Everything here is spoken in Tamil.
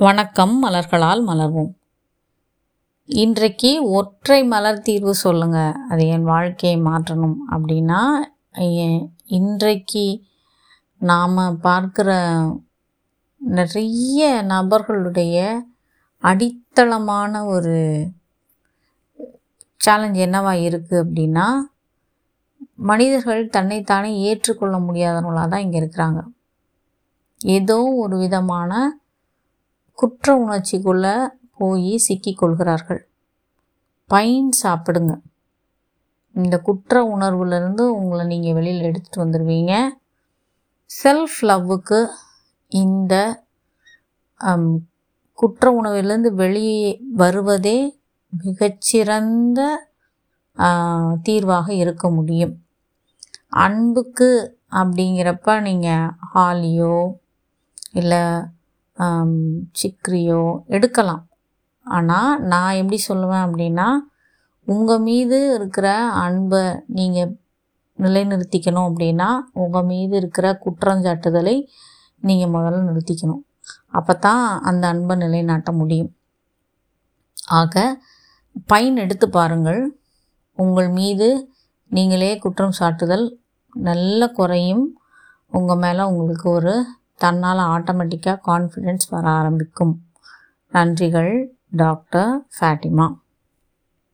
வணக்கம் மலர்களால் மலர்வோம். இன்றைக்கு ஒற்றை மலர் தீர்வு சொல்லுங்கள் அது என் வாழ்க்கையை மாற்றணும் அப்படின்னா இன்றைக்கு நாம் பார்க்குற நிறைய நபர்களுடைய அடித்தளமான ஒரு சேலஞ்ச் என்னவா இருக்குது அப்படின்னா மனிதர்கள் தன்னைத்தானே ஏற்றுக்கொள்ள முடியாதவங்களாக தான் இங்கே இருக்கிறாங்க. ஏதோ ஒரு விதமான குற்ற உணர்ச்சிக்குள்ளே போய் சிக்கிக்கொள்கிறார்கள் பைன் சாப்பிடுங்க. இந்த குற்ற உணர்வுலேருந்து உங்களை நீங்கள் வெளியில் எடுத்துகிட்டு வந்துடுவீங்க செல்ஃப் லவ்வுக்கு இந்த குற்ற உணவிலேருந்து வெளியே வருவதே மிகச்சிறந்த தீர்வாக இருக்க முடியும். அன்புக்கு அப்படிங்கிறப்ப நீங்கள் ஹாலியோ இல்லை சிக்ரியோ எடுக்கலாம். ஆனால் நான் எப்படி சொல்லுவேன் அப்படின்னா உங்கள் மீது இருக்கிற அன்பை நீங்கள் நிலைநிறுத்திக்கணும் அப்படின்னா உங்கள் மீது இருக்கிற குற்றஞ்சாட்டுதலை நீங்கள் முதல்ல நிறுத்திக்கணும். அப்போ தான் அந்த அன்பை நிலைநாட்ட முடியும். ஆக பயன் எடுத்து பாருங்கள். உங்கள் மீது நீங்களே குற்றம் சாட்டுதல் நல்ல குறையும். உங்கள் மேலே உங்களுக்கு ஒரு தன்னால் ஆட்டோமேட்டிக்காக கான்ஃபிடென்ஸ் வர ஆரம்பிக்கும். நன்றிகள் டாக்டர் ஃபேட்டிமா